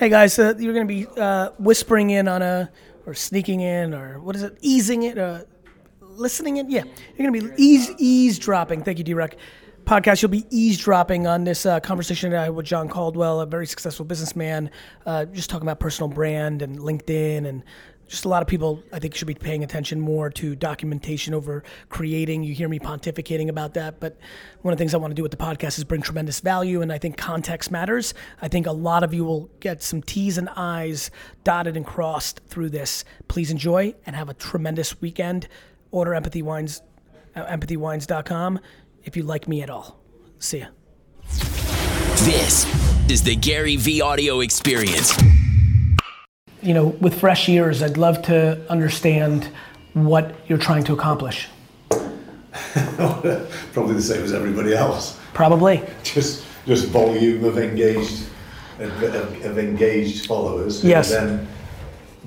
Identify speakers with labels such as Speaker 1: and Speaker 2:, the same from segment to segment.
Speaker 1: Hey guys, uh, you're going to be uh, whispering in on a, or sneaking in, or what is it, easing it, uh, listening in? Yeah, you're going to be ease eavesdropping. Thank you, D-Rock. Podcast, you'll be eavesdropping on this uh, conversation I had with John Caldwell, a very successful businessman, uh, just talking about personal brand and LinkedIn and just a lot of people I think should be paying attention more to documentation over creating. You hear me pontificating about that, but one of the things I want to do with the podcast is bring tremendous value, and I think context matters. I think a lot of you will get some T's and I's dotted and crossed through this. Please enjoy and have a tremendous weekend. Order empathy wines, uh, empathywines.com if you like me at all. See ya.
Speaker 2: This is the GaryVee audio experience
Speaker 1: you know, with fresh ears, I'd love to understand what you're trying to accomplish.
Speaker 3: Probably the same as everybody else.
Speaker 1: Probably.
Speaker 3: Just just volume of engaged of, of engaged followers.
Speaker 1: Yes.
Speaker 3: And then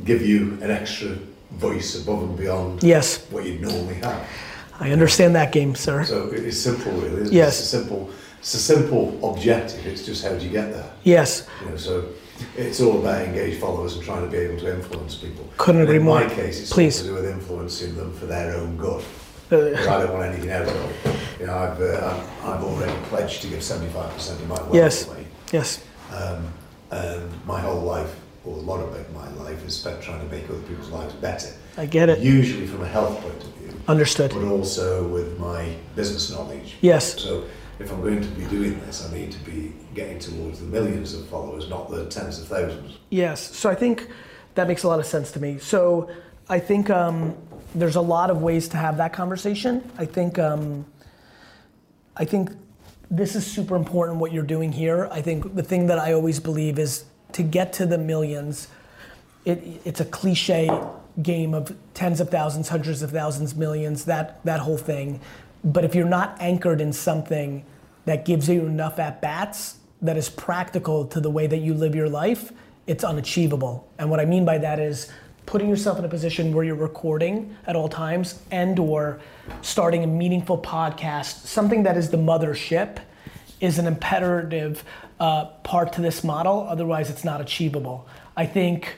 Speaker 3: give you an extra voice above and beyond.
Speaker 1: Yes.
Speaker 3: What you'd normally have.
Speaker 1: I understand that game, sir.
Speaker 3: So it's simple, really.
Speaker 1: yes.
Speaker 3: It's a simple. It's a simple objective. It's just how do you get there?
Speaker 1: Yes.
Speaker 3: You know, so it's all about engaged followers and trying to be able to influence people.
Speaker 1: Couldn't agree
Speaker 3: in
Speaker 1: more.
Speaker 3: In my case, it's
Speaker 1: Please.
Speaker 3: to do with influencing them for their own good.
Speaker 1: Uh,
Speaker 3: I don't want anything out of it. You know, I've, uh, I've already pledged to give 75% of my wealth
Speaker 1: yes.
Speaker 3: away.
Speaker 1: Yes.
Speaker 3: Um, and my whole life, or a lot of my life, is spent trying to make other people's lives better.
Speaker 1: I get it.
Speaker 3: Usually from a health point of view.
Speaker 1: Understood.
Speaker 3: But also with my business knowledge.
Speaker 1: Yes.
Speaker 3: So if I'm going to be doing this, I need to be getting towards the millions of followers, not the tens of thousands.
Speaker 1: Yes. So I think that makes a lot of sense to me. So I think um, there's a lot of ways to have that conversation. I think um, I think this is super important what you're doing here. I think the thing that I always believe is to get to the millions. It, it's a cliche game of tens of thousands, hundreds of thousands, millions, that that whole thing. But if you're not anchored in something that gives you enough at bats that is practical to the way that you live your life, it's unachievable. And what I mean by that is putting yourself in a position where you're recording at all times and or starting a meaningful podcast, something that is the mothership is an imperative uh, part to this model. Otherwise, it's not achievable. I think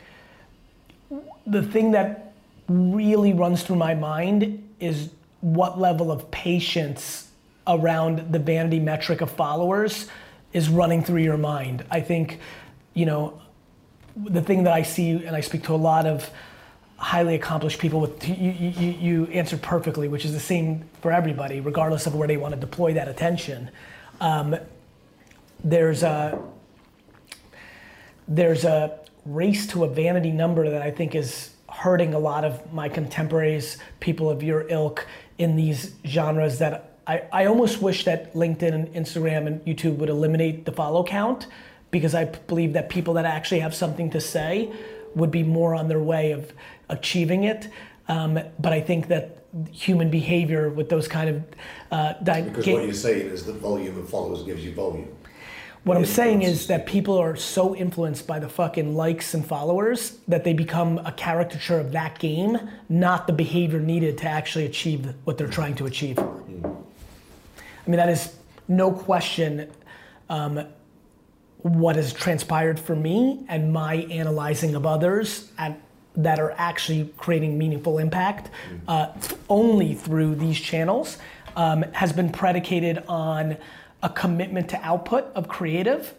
Speaker 1: the thing that really runs through my mind is what level of patience around the vanity metric of followers is running through your mind. I think, you know, the thing that I see, and I speak to a lot of highly accomplished people with, you, you, you answered perfectly, which is the same for everybody, regardless of where they want to deploy that attention. Um, there's a, there's a race to a vanity number that I think is hurting a lot of my contemporaries, people of your ilk in these genres that I, I almost wish that LinkedIn and Instagram and YouTube would eliminate the follow count because I believe that people that actually have something to say would be more on their way of achieving it. Um, but I think that human behavior with those kind of uh,
Speaker 3: di- because what you're saying is that volume of followers gives you volume.
Speaker 1: What I'm saying is that people are so influenced by the fucking likes and followers that they become a caricature of that game, not the behavior needed to actually achieve what they're trying to achieve. I mean, that is no question um, what has transpired for me and my analyzing of others at, that are actually creating meaningful impact mm. uh, only through these channels um, has been predicated on a commitment to output of creative,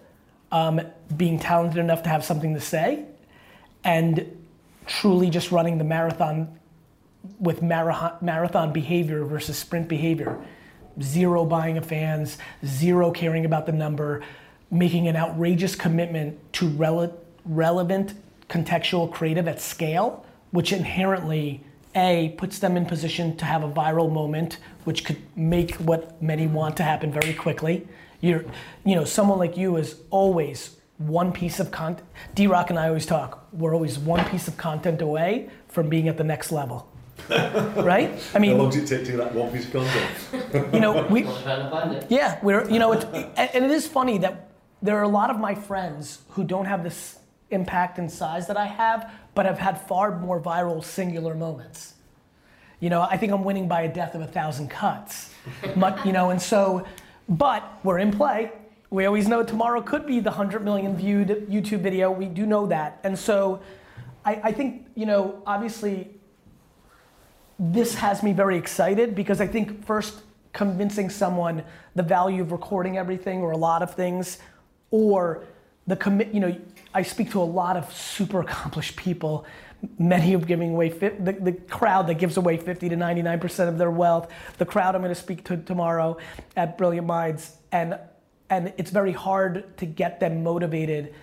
Speaker 1: um, being talented enough to have something to say, and truly just running the marathon with marathon, marathon behavior versus sprint behavior. Zero buying of fans, zero caring about the number, making an outrageous commitment to rele- relevant contextual creative at scale, which inherently a puts them in position to have a viral moment which could make what many want to happen very quickly. You're you know someone like you is always one piece of content d-rock and i always talk we're always one piece of content away from being at the next level right
Speaker 3: i mean how long does it take to get that one piece of content
Speaker 1: you know we yeah we're you know it's and it is funny that there are a lot of my friends who don't have this impact and size that I have, but I've had far more viral singular moments. You know, I think I'm winning by a death of a thousand cuts. but, you know, and so, but we're in play. We always know tomorrow could be the 100 million viewed YouTube video. We do know that. And so I, I think, you know, obviously this has me very excited because I think first convincing someone the value of recording everything or a lot of things or the commit, you know, I speak to a lot of super accomplished people, many of giving away, the, the crowd that gives away 50 to 99% of their wealth, the crowd I'm gonna speak to tomorrow at Brilliant Minds. And, and it's very hard to get them motivated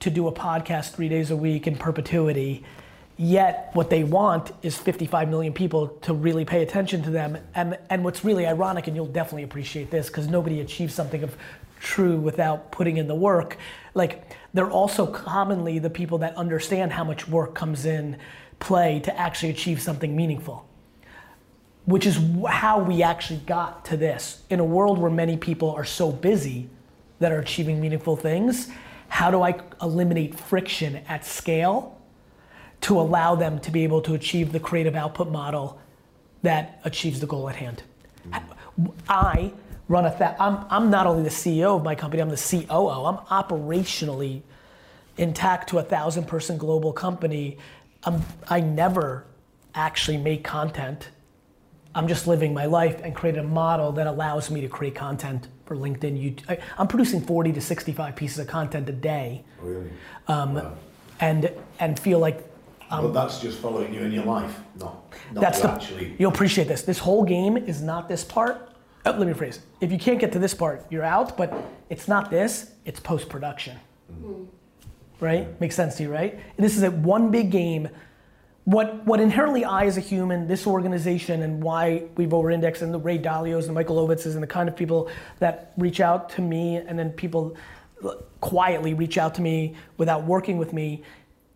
Speaker 1: to do a podcast three days a week in perpetuity. Yet what they want is 55 million people to really pay attention to them. And, and what's really ironic, and you'll definitely appreciate this, because nobody achieves something of true without putting in the work. Like they're also commonly the people that understand how much work comes in play to actually achieve something meaningful. Which is how we actually got to this. In a world where many people are so busy that are achieving meaningful things, how do I eliminate friction at scale to allow them to be able to achieve the creative output model that achieves the goal at hand? I run a th- I'm, I'm not only the CEO of my company, I'm the COO. I'm operationally intact to a thousand person global company. I'm, I never actually make content. I'm just living my life and create a model that allows me to create content for LinkedIn. I, am producing 40 to 65 pieces of content a day.
Speaker 3: Really?
Speaker 1: Um, wow. And and feel like.
Speaker 3: Um, but that's just following you in your life, not, not
Speaker 1: that's
Speaker 3: you
Speaker 1: the,
Speaker 3: actually.
Speaker 1: You'll appreciate this. This whole game is not this part. Oh, let me rephrase. If you can't get to this part, you're out. But it's not this. It's post production. Mm-hmm. Right? Makes sense to you, right? This is a one big game. What what inherently I, as a human, this organization, and why we've over-indexed, and the Ray Dalios and Michael Ovitzes, and the kind of people that reach out to me, and then people quietly reach out to me without working with me,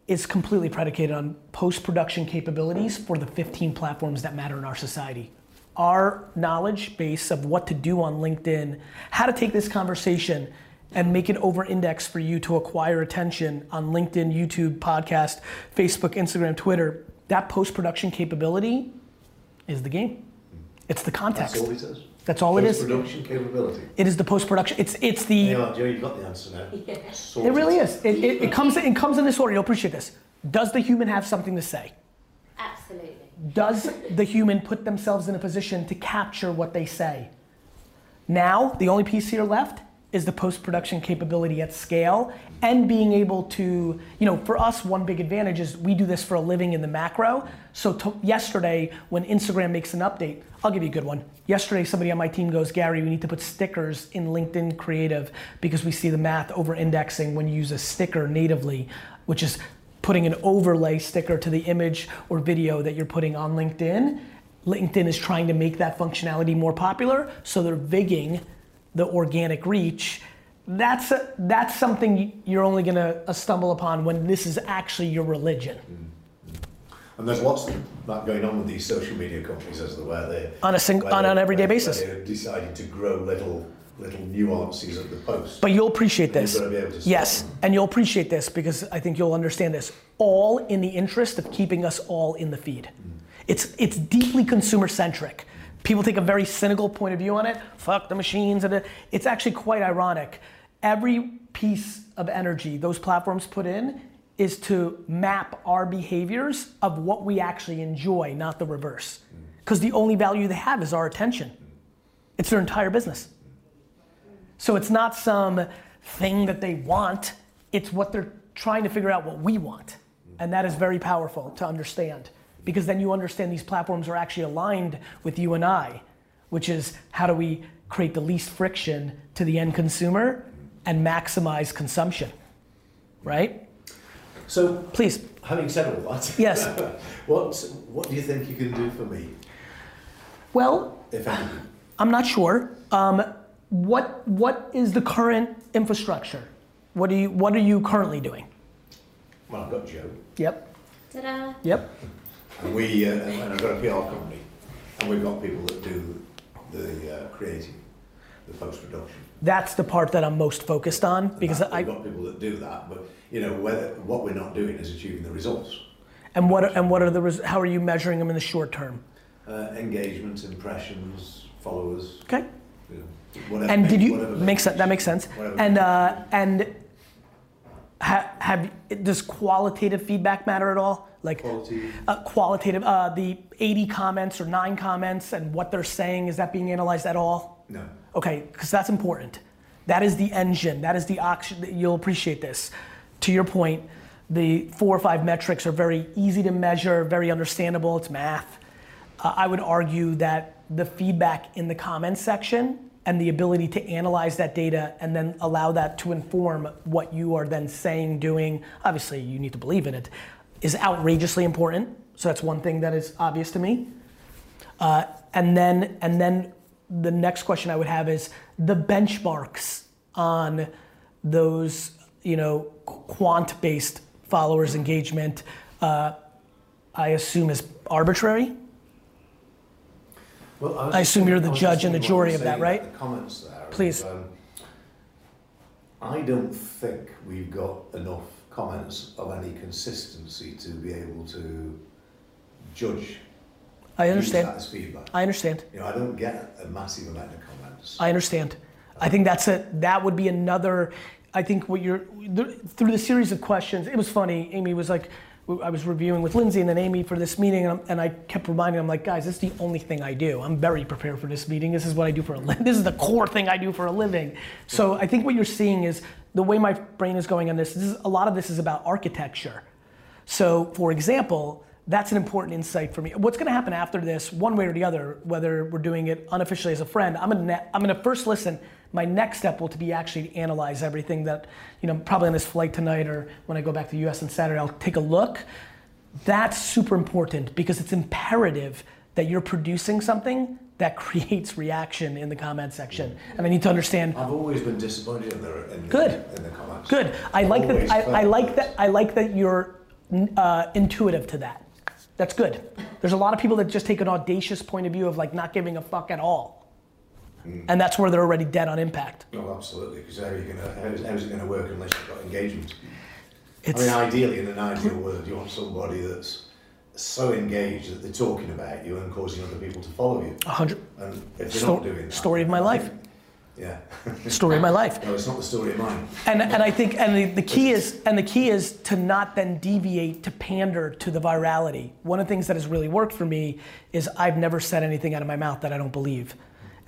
Speaker 1: is completely predicated on post-production capabilities for the 15 platforms that matter in our society our knowledge base of what to do on LinkedIn, how to take this conversation and make it over index for you to acquire attention on LinkedIn, YouTube, podcast, Facebook, Instagram, Twitter. That post production capability is the game. It's the context.
Speaker 3: That's all.
Speaker 1: That's all it is.
Speaker 3: Post-production capability.
Speaker 1: It is the post-production. It's it's the.
Speaker 3: Yeah, Joe, you've got the answer now.
Speaker 1: Yes. It really is. It, it, it comes it comes in this order. You'll appreciate this. Does the human have something to say?
Speaker 4: Absolutely
Speaker 1: does the human put themselves in a position to capture what they say? Now, the only piece here left is the post production capability at scale and being able to, you know, for us, one big advantage is we do this for a living in the macro. So, to, yesterday, when Instagram makes an update, I'll give you a good one. Yesterday, somebody on my team goes, Gary, we need to put stickers in LinkedIn Creative because we see the math over indexing when you use a sticker natively, which is putting an overlay sticker to the image or video that you're putting on LinkedIn. LinkedIn is trying to make that functionality more popular, so they're vigging the organic reach. That's, a, that's something you're only gonna uh, stumble upon when this is actually your religion.
Speaker 3: And there's lots of that going on with these social media companies, as there were. They,
Speaker 1: on a single, on an everyday basis.
Speaker 3: They're deciding to grow little little nuances of the post.
Speaker 1: But you'll appreciate this.
Speaker 3: yes,
Speaker 1: them. and you'll appreciate this because I think you'll understand this. All in the interest of keeping us all in the feed. Mm. It's it's deeply consumer centric. People take a very cynical point of view on it. Fuck the machines, and it's actually quite ironic. Every piece of energy those platforms put in is to map our behaviors of what we actually enjoy, not the reverse. Because the only value they have is our attention. It's their entire business. So it's not some thing that they want, it's what they're trying to figure out what we want. And that is very powerful to understand because then you understand these platforms are actually aligned with you and I, which is how do we create the least friction to the end consumer and maximize consumption, right?
Speaker 3: So,
Speaker 1: please.
Speaker 3: Having said all that,
Speaker 1: yes.
Speaker 3: what what do you think you can do for me?
Speaker 1: Well,
Speaker 3: if anything,
Speaker 1: I'm not sure. Um, what what is the current infrastructure? What are you what are you currently doing?
Speaker 3: Well, I've got Joe.
Speaker 1: Yep.
Speaker 4: Ta-da.
Speaker 1: Yep.
Speaker 3: And we uh, and I've got a PR company, and we've got people that do the uh, creating, the post production.
Speaker 1: That's the part that I'm most focused on because I.
Speaker 3: We've got people that do that, but you know whether what we're not doing is achieving the results.
Speaker 1: And what are, and what are the res- how are you measuring them in the short term?
Speaker 3: Uh, engagement, impressions, followers.
Speaker 1: Okay.
Speaker 3: You know, whatever,
Speaker 1: And did you
Speaker 3: whatever
Speaker 1: makes sense? That makes sense. And uh, and ha, have does qualitative feedback matter at all? Like
Speaker 3: Quality.
Speaker 1: uh, qualitative, uh, the 80 comments or nine comments and what they're saying is that being analyzed at all?
Speaker 3: No.
Speaker 1: Okay, because that's important. That is the engine. That is the oxygen. You'll appreciate this. To your point, the four or five metrics are very easy to measure, very understandable. It's math. Uh, I would argue that the feedback in the comments section and the ability to analyze that data and then allow that to inform what you are then saying, doing, obviously you need to believe in it, is outrageously important. So that's one thing that is obvious to me. Uh, and then and then the next question I would have is the benchmarks on those you know quant based followers engagement. Uh, I assume is arbitrary.
Speaker 3: Well,
Speaker 1: I
Speaker 3: just
Speaker 1: assume you're the judge and the jury of that, right?
Speaker 3: The comments there.
Speaker 1: Please.
Speaker 3: Um, I don't think we've got enough comments of any consistency to be able to judge.
Speaker 1: I
Speaker 3: use
Speaker 1: understand.
Speaker 3: that as feedback.
Speaker 1: I understand.
Speaker 3: You know, I don't get a massive amount of comments.
Speaker 1: I understand. I think that's a that would be another. I think what you're through the series of questions. It was funny. Amy was like, I was reviewing with Lindsay and then Amy for this meeting, and, and I kept reminding them like, guys, this is the only thing I do. I'm very prepared for this meeting. This is what I do for a living. This is the core thing I do for a living. So I think what you're seeing is the way my brain is going on this. This is a lot of this is about architecture. So, for example, that's an important insight for me. What's going to happen after this, one way or the other, whether we're doing it unofficially as a friend, I'm going to I'm going to first listen. My next step will to be actually to analyze everything that you know, probably on this flight tonight or when I go back to the U.S. on Saturday, I'll take a look. That's super important because it's imperative that you're producing something that creates reaction in the comment section, and I need to understand
Speaker 3: I've always been disappointed in the, in,
Speaker 1: Good.
Speaker 3: in the comments.
Speaker 1: Good. I like that. I, I like that. I like that you're uh, intuitive to that. That's good. There's a lot of people that just take an audacious point of view of like not giving a fuck at all, hmm. and that's where they're already dead on impact.
Speaker 3: Oh, absolutely. Because how are you gonna? How's, how's it going to work unless you've got engagement?
Speaker 1: It's
Speaker 3: I mean, ideally, in an ideal world, you want somebody that's so engaged that they're talking about you and causing other people to follow you.
Speaker 1: a hundred
Speaker 3: And if they're
Speaker 1: Sto-
Speaker 3: not doing that,
Speaker 1: story of my life.
Speaker 3: Yeah.
Speaker 1: story of my life.
Speaker 3: no, it's not the story of mine.
Speaker 1: And, and I think and the, the key is and the key is to not then deviate to pander to the virality. One of the things that has really worked for me is I've never said anything out of my mouth that I don't believe.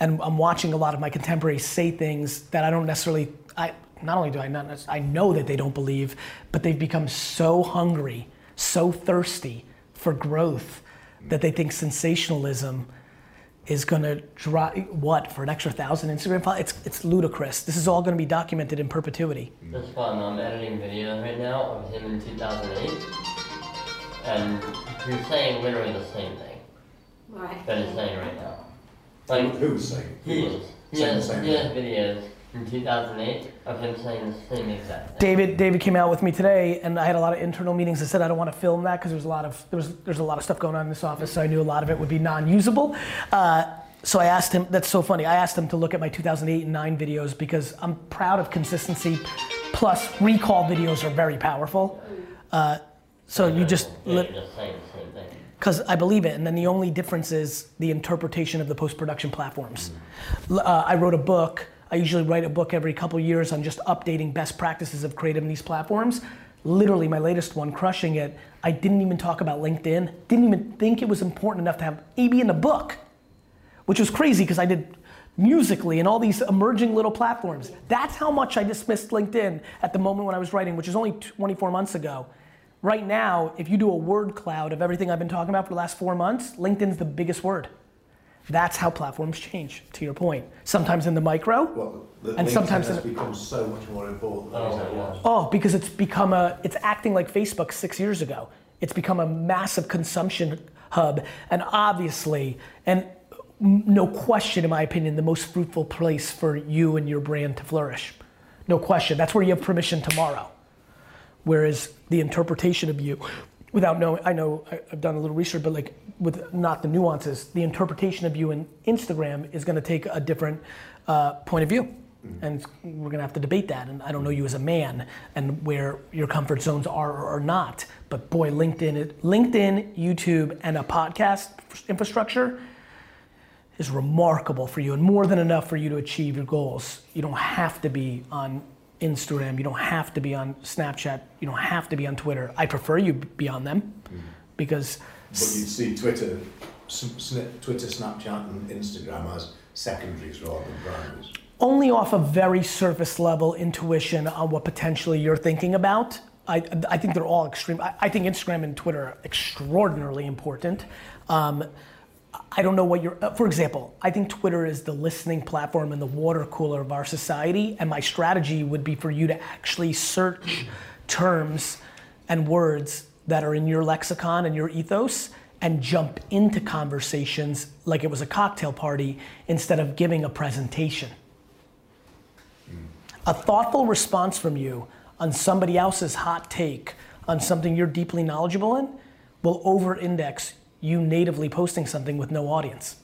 Speaker 1: And I'm watching a lot of my contemporaries say things that I don't necessarily I not only do I not I know that they don't believe, but they've become so hungry, so thirsty for growth that they think sensationalism is going to drive what for an extra thousand Instagram followers? It's it's ludicrous. This is all going to be documented in perpetuity.
Speaker 5: That's fun. I'm um, editing video right now of him in 2008, and he's saying literally the same thing
Speaker 4: Right.
Speaker 5: that he's saying right now. Like
Speaker 3: Who's saying?
Speaker 5: he is. He
Speaker 3: Saying the
Speaker 5: has,
Speaker 3: same
Speaker 5: he has
Speaker 3: thing.
Speaker 5: videos from 2008 of him saying the same exact thing.
Speaker 1: David David came out with me today, and I had a lot of internal meetings. I said I don't want to film that because there's a lot of there was there's a lot of stuff going on in this office, so I knew a lot of it would be non-usable. Uh, so I asked him. That's so funny. I asked him to look at my 2008 and 9 videos because I'm proud of consistency. Plus, recall videos are very powerful. Uh, so you just
Speaker 5: yeah,
Speaker 1: lit-
Speaker 5: you're just saying the same thing.
Speaker 1: because I believe it. And then the only difference is the interpretation of the post production platforms. L- Uh, I wrote a book. I usually write a book every couple years on just updating best practices of creative in these platforms. Literally, my latest one, Crushing It, I didn't even talk about LinkedIn. Didn't even think it was important enough to have AB in the book, which was crazy because I did Musical.ly and all these emerging little platforms. That's how much I dismissed LinkedIn at the moment when I was writing, which is only 24 months ago. Right now, if you do a word cloud of everything I've been talking about for the last four months, LinkedIn's the biggest word. That's how platforms change, to your point. Sometimes in the micro,
Speaker 3: Well, the
Speaker 1: And
Speaker 3: LinkedIn
Speaker 1: sometimes
Speaker 3: has
Speaker 1: in-
Speaker 3: become so much more important than
Speaker 5: Oh
Speaker 3: it was.
Speaker 1: oh, because it's become a, it's acting like Facebook six years ago. It's become a massive consumption hub, and obviously, and no question, in my opinion, the most fruitful place for you and your brand to flourish. No question. That's where you have permission tomorrow. Whereas the interpretation of you, without knowing, I know I- I've done a little research, but like with not the nuances, the interpretation of you in Instagram is going to take a different uh, point of view. And we're going to have to debate that. And I don't know you as a man and where your comfort zones are or are not. But boy, LinkedIn, LinkedIn, YouTube, and a podcast infrastructure is remarkable for you and more than enough for you to achieve your goals. You don't have to be on Instagram. You don't have to be on Snapchat. You don't have to be on Twitter. I prefer you be on them because
Speaker 3: But you'd see Twitter, Twitter, Snapchat, and Instagram as secondaries rather than primaries.
Speaker 1: only off a very surface level intuition on what potentially you're thinking about. I, I think they're all extreme. I, I think Instagram and Twitter are extraordinarily important. Um, I don't know what you're, uh, for example, I think Twitter is the listening platform and the water cooler of our society. And my strategy would be for you to actually search terms and words that are in your lexicon and your ethos and jump into conversations like it was a cocktail party instead of giving a presentation. A thoughtful response from you on somebody else's hot take on something you're deeply knowledgeable in will over index you natively posting something with no audience.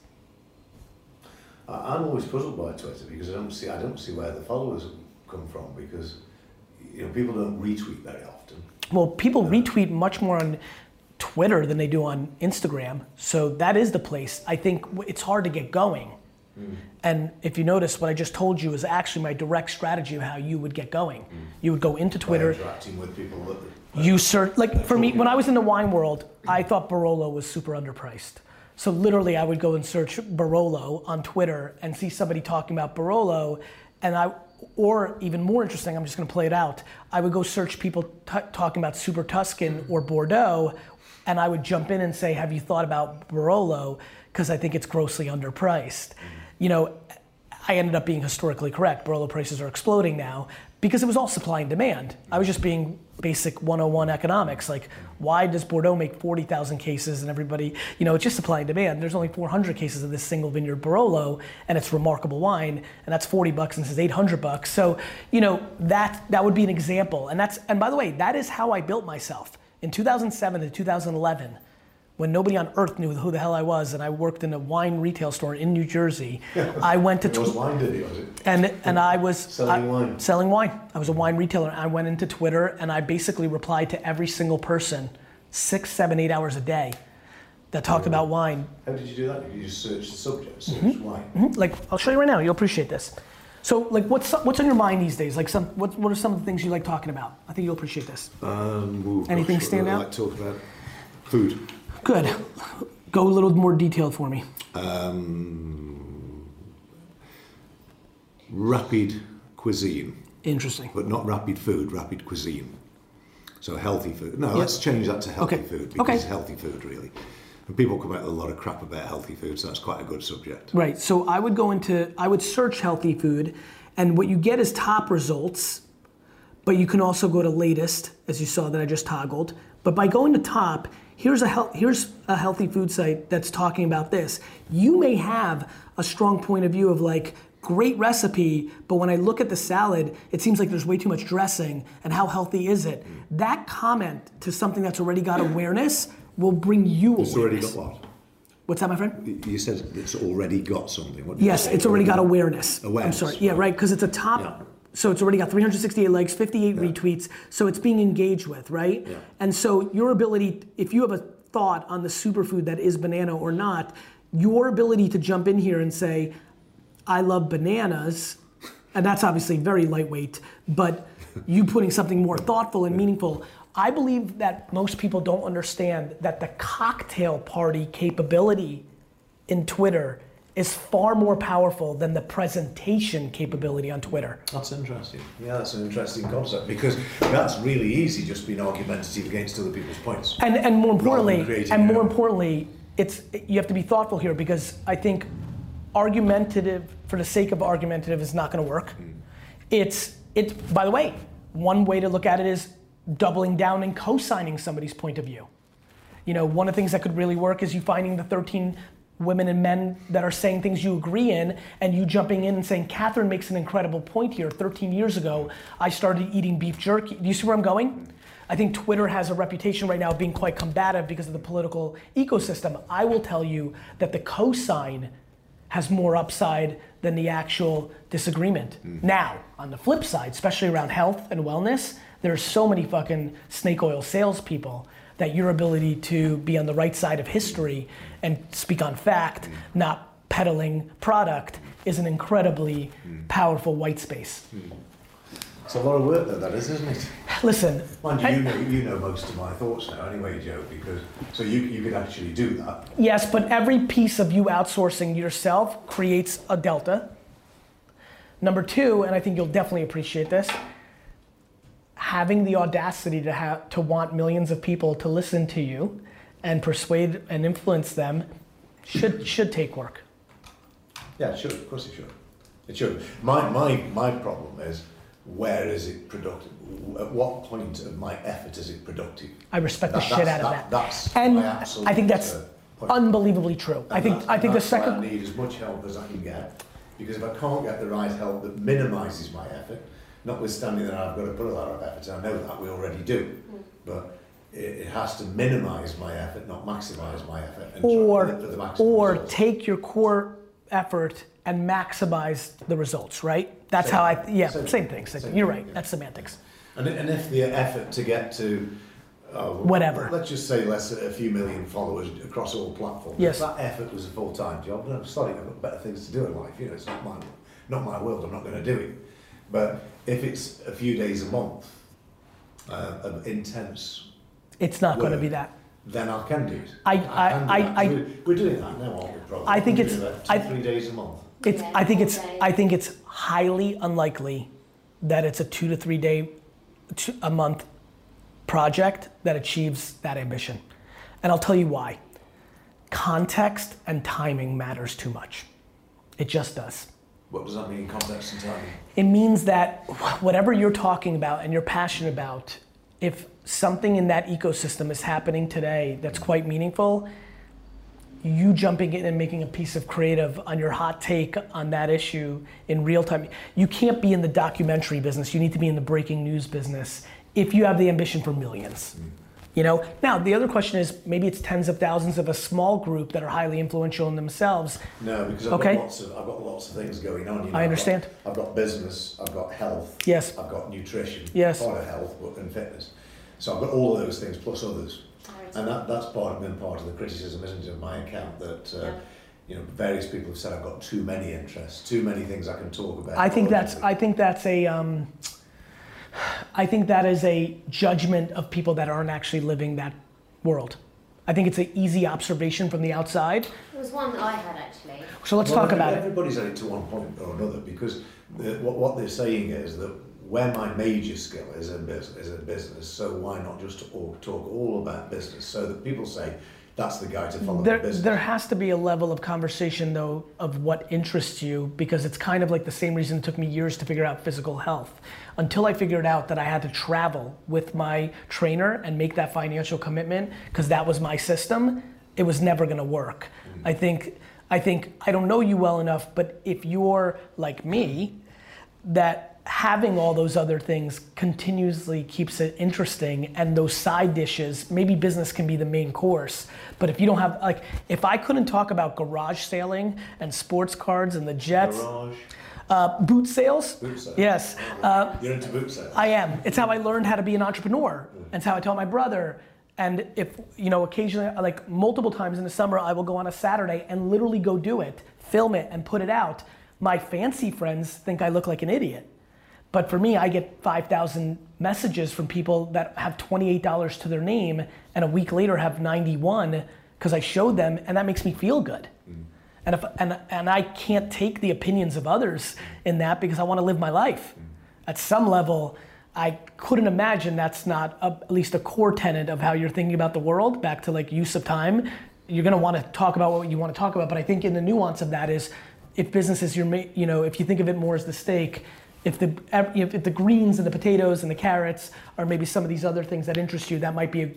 Speaker 3: I- I'm always puzzled by Twitter because I don't see I don't see where the followers come from because you know people don't retweet very often.
Speaker 1: Well, people retweet much more on Twitter than they do on Instagram, so that is the place. I think it's hard to get going. Hmm. And if you notice, what I just told you is actually my direct strategy of how you would get going. Hmm. You would go into
Speaker 3: by
Speaker 1: Twitter,
Speaker 3: interacting with people that
Speaker 1: you search like for me when i was in the wine world i thought barolo was super underpriced. So literally i would go and search barolo on twitter and see somebody talking about barolo and i or even more interesting i'm just going to play it out. I would go search people t- talking about super tuscan or bordeaux and i would jump in and say have you thought about barolo? Because i think it's grossly underpriced. Mm-hmm. You know I ended up being historically correct. Barolo prices are exploding now because it was all supply and demand. I was just being basic 101 economics. Like, why does Bordeaux make 40,000 cases and everybody, you know, it's just supply and demand. There's only 400 cases of this single vineyard Barolo and it's remarkable wine and that's 40 bucks and this is 800 bucks. So, you know, that, that would be an example. And that's, and by the way, that is how I built myself. In 2007 to 2011, when nobody on earth knew who the hell I was, and I worked in a wine retail store in New Jersey, I went to
Speaker 3: it was
Speaker 1: Tw-
Speaker 3: wine did it was it?
Speaker 1: and and I was
Speaker 3: Selling
Speaker 1: I-
Speaker 3: wine.
Speaker 1: Selling wine. I was a wine retailer. I went into Twitter and I basically replied to every single person, six, seven, eight hours a day, that talked about wine.
Speaker 3: How did you do that? You just search the subject,
Speaker 1: Mm-hmm.
Speaker 3: wine?
Speaker 1: Like I'll show you right now. You'll appreciate this. So like what's what's on your mind these days? Like some what what are some of the things you like talking about? I think you'll appreciate this.
Speaker 6: Um, ooh,
Speaker 1: Anything
Speaker 6: gosh,
Speaker 1: stand
Speaker 6: do I
Speaker 1: out?
Speaker 6: Like talk about food.
Speaker 1: Good. Go a little more detailed for me.
Speaker 6: Um, rapid cuisine,
Speaker 1: Interesting.
Speaker 6: but not rapid food, rapid cuisine. So healthy food. No, let's change that to healthy
Speaker 1: Okay.
Speaker 6: food because
Speaker 1: Okay.
Speaker 6: healthy food really. And people come out with a lot of crap about healthy food, so that's quite a good subject.
Speaker 1: Right. So I would go into, I would search healthy food, and what you get is top results, but you can also go to latest, as you saw that I just toggled. But by going to top, here's a here's a healthy food site that's talking about this. You may have a strong point of view of like great recipe, but when I look at the salad, it seems like there's way too much dressing, and how healthy is it? That comment to something that's already got awareness will bring you
Speaker 6: It's already got what?
Speaker 1: What's that, my friend?
Speaker 6: You said it's already got something. What
Speaker 1: Yes, it's already got awareness.
Speaker 6: Awareness,
Speaker 1: I'm sorry. Yeah,
Speaker 6: right.
Speaker 1: right, because it's a top.
Speaker 6: Yeah.
Speaker 1: So it's already got 368 likes, 58 retweets. So it's being engaged with, right?
Speaker 6: Yeah.
Speaker 1: And so your ability, if you have a thought on the superfood that is banana or not, your ability to jump in here and say, I love bananas, and that's obviously very lightweight, but you putting something more thoughtful and meaningful. I believe that most people don't understand that the cocktail party capability in Twitter is far more powerful than the presentation capability on Twitter.
Speaker 3: That's interesting. Yeah, that's an interesting concept because that's really easy just being argumentative against other people's points.
Speaker 1: And and more importantly, and more importantly, it's you have to be thoughtful here because I think argumentative for the sake of argumentative is not going to work. Hmm. It's it's by the way, one way to look at it is doubling down and co-signing somebody's point of view. You know, one of the things that could really work is you finding the 13 women and men that are saying things you agree in and you jumping in and saying, Catherine makes an incredible point here. 13 years ago, I started eating beef jerky. Do you see where I'm going? I think Twitter has a reputation right now of being quite combative because of the political ecosystem. I will tell you that the cosign has more upside than the actual disagreement. Mm-hmm. Now, on the flip side, especially around health and wellness, there's so many fucking snake oil salespeople that your ability to be on the right side of history and speak on fact, mm. not peddling product is an incredibly mm. powerful white space. Mm.
Speaker 3: It's a lot of work though, that is, isn't it?
Speaker 1: Listen,
Speaker 3: Mind you,
Speaker 1: I-
Speaker 3: you know, you know most of my thoughts now anyway, Joe, because, so you, you could actually do that.
Speaker 1: Yes, but every piece of you outsourcing yourself creates a delta. Number two, and I think you'll definitely appreciate this, having the audacity to have to want millions of people to listen to you and persuade and influence them should should take work.
Speaker 3: Yeah, sure, of course it should. It should. My, my, my problem is, where is it productive? At what point of my effort is it productive?
Speaker 1: I respect the shit out of
Speaker 3: that-
Speaker 1: that.
Speaker 3: that's
Speaker 1: and I think that's
Speaker 3: uh,
Speaker 1: unbelievably true. I think I think the
Speaker 3: second I need as much help as I can get, because if I can't get the right help that minimises my effort, notwithstanding that I've got to put a lot of effort, I know that we already do, but it, has to minimise my effort, not maximise my effort,
Speaker 1: or or
Speaker 3: results.
Speaker 1: take your core effort and maximize the results, right? That's
Speaker 3: Same
Speaker 1: how I yeah,
Speaker 3: Same
Speaker 1: same,
Speaker 3: thing.
Speaker 1: Same thing. You're right.
Speaker 3: yeah.
Speaker 1: That's semantics.
Speaker 3: And, and if the effort to get to uh,
Speaker 1: Whatever.
Speaker 3: let's just say less than a few million followers across all platforms.
Speaker 1: Yes.
Speaker 3: If that effort was a full time job, no, sorry, I've got better things to do in life. You know, it's not my not my world. I'm not going to do it. But if it's a few days a month uh, of intense,
Speaker 1: It's not going to be that.
Speaker 3: then I can do it.
Speaker 1: I-
Speaker 3: can do
Speaker 1: I-
Speaker 3: that.
Speaker 1: I-
Speaker 3: we're, we're doing that now, aren't we? Probably.
Speaker 1: I think
Speaker 3: We're
Speaker 1: it's-
Speaker 3: doing that two,
Speaker 1: I-
Speaker 3: three days a month.
Speaker 1: It's
Speaker 4: Yeah,
Speaker 1: I think it's
Speaker 4: day.
Speaker 1: I think it's highly unlikely that it's a 2 to 3 day two, a month project that achieves that ambition. And I'll tell you why. Context and timing matters too much. It just does.
Speaker 3: What does that mean in context and timing?
Speaker 1: It means that whatever you're talking about and you're passionate about, if something in that ecosystem is happening today that's quite meaningful, you jumping in and making a piece of creative on your hot take on that issue in real time. You can't be in the documentary business. You need to be in the breaking news business if you have the ambition for millions. Mm. You know. Now the other question is maybe it's tens of thousands of a small group that are highly influential in themselves.
Speaker 3: No, because I've
Speaker 1: Okay.
Speaker 3: got lots of I've got lots of things going on. You know,
Speaker 1: I understand.
Speaker 3: I've got, I've got business, I've got health,
Speaker 1: Yes.
Speaker 3: I've got nutrition,
Speaker 1: Yes.
Speaker 3: part of health but- and fitness. So I've got all of those things plus others, and that, that's part of been part of the criticism, isn't it, of my account that. Uh,
Speaker 4: Yeah.
Speaker 3: You know, various people have said I've got too many interests, too many things I can talk about.
Speaker 1: I think that's I think that's a um, I think that is a judgment of people that aren't actually living that world. I think it's an easy observation from the outside.
Speaker 4: It was one that I had actually.
Speaker 1: So let's
Speaker 3: Well,
Speaker 1: talk about it.
Speaker 3: Everybody's at it to one point or another because the, what, what they're saying is that where my major skill is in business, is in business, so why not just all, talk all about business so that people say that's the guy to follow
Speaker 1: There,
Speaker 3: the
Speaker 1: there has to be a level of conversation though of what interests you because it's kind of like the same reason it took me years to figure out physical health. Until I figured out that I had to travel with my trainer and make that financial commitment because that was my system, it was never going to work. Mm. I think I think I don't know you well enough, but if you're like me, that having all those other things continuously keeps it interesting and those side dishes maybe business can be the main course but if you don't have like if i couldn't talk about garage sailing and sports cards and the jets
Speaker 3: Garage,
Speaker 1: uh, boot sales
Speaker 3: boot sale.
Speaker 1: yes uh,
Speaker 3: You're into boot sales.
Speaker 1: I am. It's how I learned how to be an entrepreneur. And it's how I taught my brother. And if, you know, occasionally, like multiple times in the summer, I will go on a Saturday and literally go do it, film it, and put it out. My fancy friends think I look like an idiot. But for me, I get 5,000 messages from people that have $28 to their name and a week later have 91 because I showed them, and that makes me feel good. Mm. And, if, and, and I can't take the opinions of others in that because I want to live my life. Mm. At some level, I couldn't imagine that's not a, at least a core tenet of how you're thinking about the world. Back to like use of time, you're going to want to talk about what you want to talk about. But I think in the nuance of that is, if business is your, ma- you know, if you think of it more as the steak, if the if, the greens and the potatoes and the carrots are maybe some of these other things that interest you, that might be a,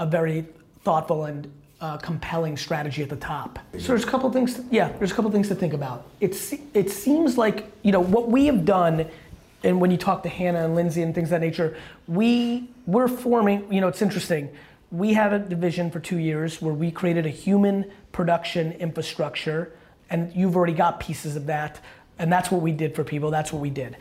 Speaker 1: a very thoughtful and uh, compelling strategy at the top. So there's a couple things. To, yeah, there's a couple things to think about. It's it seems like you know what we have done, and when you talk to Hannah and Lindsay and things of that nature, we we're forming. You know, it's interesting. We had a division for two years where we created a human production infrastructure, and you've already got pieces of that, and that's what we did for people. That's what we did.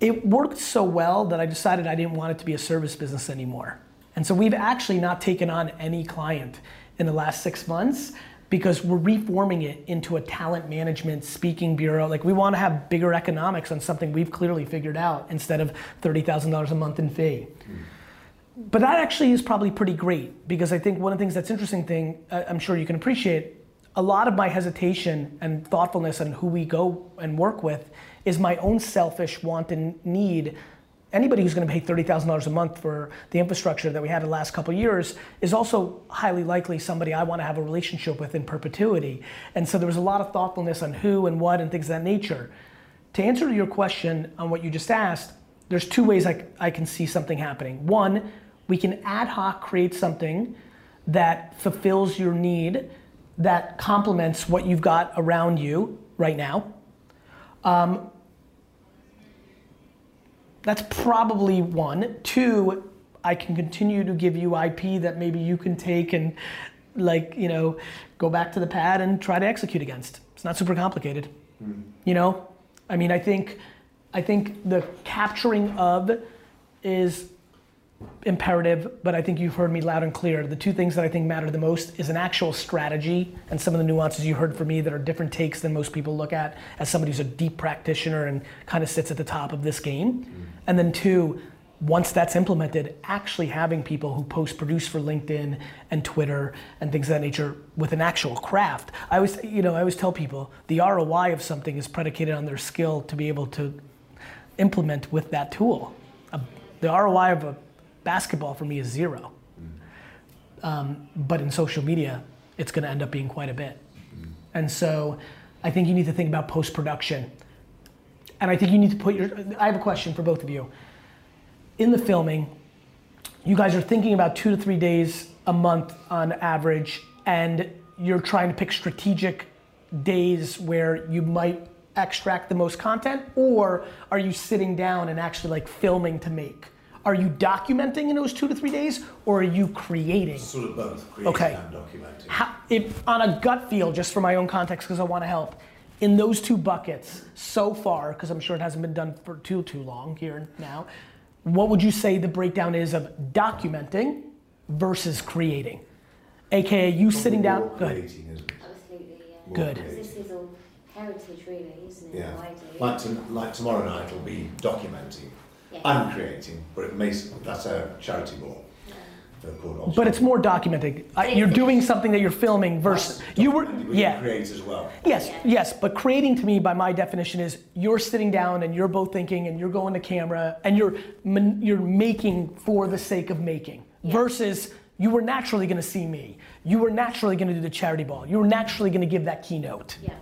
Speaker 1: It worked so well that I decided I didn't want it to be a service business anymore. And so we've actually not taken on any client in the last six months because we're reforming it into a talent management speaking bureau. Like we want to have bigger economics on something we've clearly figured out instead of $30,000 a month in fee. But that actually is probably pretty great because I think one of the things that's interesting thing I'm sure you can appreciate a lot of my hesitation and thoughtfulness on who we go and work with is my own selfish want and need anybody who's going to pay $30,000 a month for the infrastructure that we had the last couple years is also highly likely somebody I want to have a relationship with in perpetuity. And so there was a lot of thoughtfulness on who and what and things of that nature. To answer your question on what you just asked, there's two ways I, I can see something happening. One, we can ad hoc create something that fulfills your need, that complements what you've got around you right now. Um, that's probably one. Two, I can continue to give you IP that maybe you can take and like, you know, go back to the pad and try to execute against. It's not super complicated. Mm. You know? I mean, I think I think the capturing of is imperative, but I think you've heard me loud and clear. The two things that I think matter the most is an actual strategy and some of the nuances you heard from me that are different takes than most people look at as somebody who's a deep practitioner and kind of sits at the top of this game. Mm. And then two, once that's implemented, actually having people who post produce for LinkedIn and Twitter and things of that nature with an actual craft. I always, you know, I always tell people the ROI of something is predicated on their skill to be able to implement with that tool. the ROI of a basketball for me is zero. Um, but in social media, it's going to end up being quite a bit. And so I think you need to think about post production. And I think you need to put your. I have a question for both of you. In the filming, you guys are thinking about two to three days a month on average, and you're trying to pick strategic days where you might extract the most content, or are you sitting down and actually like filming to make? Are you documenting in those two to three days, or are you creating?
Speaker 3: Sort of both, creating okay. and documenting.
Speaker 1: How, if, on a gut feel, just for my own context, because I want to help, in those two buckets so far, because I'm sure it hasn't been done for too too long here and now, what would you say the breakdown is of documenting versus creating? AKA you Probably sitting down.
Speaker 3: Go ahead. Absolutely,
Speaker 4: yeah.
Speaker 1: Uh, Good.
Speaker 4: This is all heritage, really, isn't it?
Speaker 3: Yeah. Like, to, like tomorrow night will be documenting I'm creating, but it may, that's a charity ball.
Speaker 1: But it's more documenting. you're doing something that you're filming versus you were yeah.
Speaker 3: Create as well.
Speaker 1: Yes, yes, but creating to me by my definition is you're sitting down and you're both thinking and you're going to camera and you're you're making for the sake of making yeah. versus you were naturally going to see me. You were naturally going to do the charity ball. You were naturally going to give that keynote.
Speaker 4: Yeah.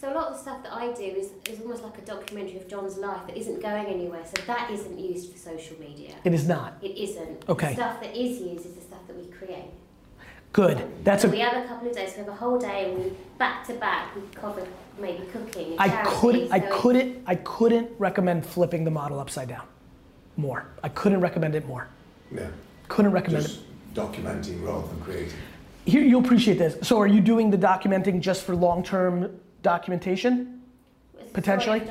Speaker 4: So a lot of the stuff that I do is, is almost like a documentary of John's life that isn't going anywhere. So that isn't used for social media.
Speaker 1: It is not.
Speaker 4: It isn't.
Speaker 1: Okay.
Speaker 4: The stuff that is used is the stuff that we create.
Speaker 1: Good. That's
Speaker 4: so
Speaker 1: a.
Speaker 4: We have a couple of days. We have a whole day, and we back to back we cover maybe cooking.
Speaker 1: I couldn't. I couldn't. I couldn't recommend flipping the model upside down. More. I couldn't recommend it more.
Speaker 3: Yeah.
Speaker 1: Couldn't recommend
Speaker 3: Just it. Documenting rather than creating.
Speaker 1: Here, you'll appreciate this. So, are you doing the documenting just for long-term documentation? Potentially?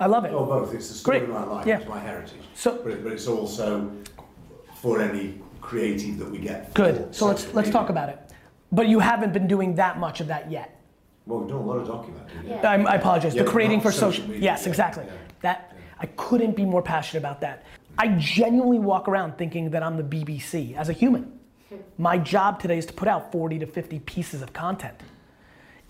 Speaker 1: I love it.
Speaker 3: Oh, both. It's the story Great. of my life. Yeah. It's my heritage.
Speaker 1: So,
Speaker 3: but, it, but it's also for any creative that we get.
Speaker 1: Good. So let's let's talk about it. But you haven't been doing that much of that yet.
Speaker 3: Well, we've done a lot of documenting.
Speaker 1: Yeah. I, I apologize. Yeah, the creating for social. Media, yes, exactly. Yeah. That I couldn't be more passionate about that. I genuinely walk around thinking that I'm the BBC as a human. My job today is to put out 40 to 50 pieces of content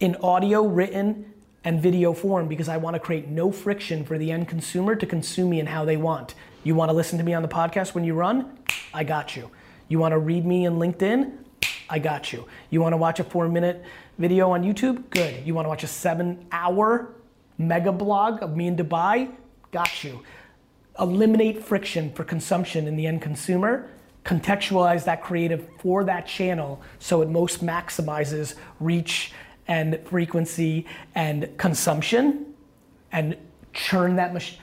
Speaker 1: in audio, written, and video form because I want to create no friction for the end consumer to consume me in how they want. You want to listen to me on the podcast when you run? I got you. You want to read me in LinkedIn? I got you. You want to watch a four minute video on YouTube? Good. You want to watch a seven hour mega blog of me in Dubai? Got you. Eliminate friction for consumption in the end consumer. Contextualize that creative for that channel so it most maximizes reach and frequency and consumption and churn that machine.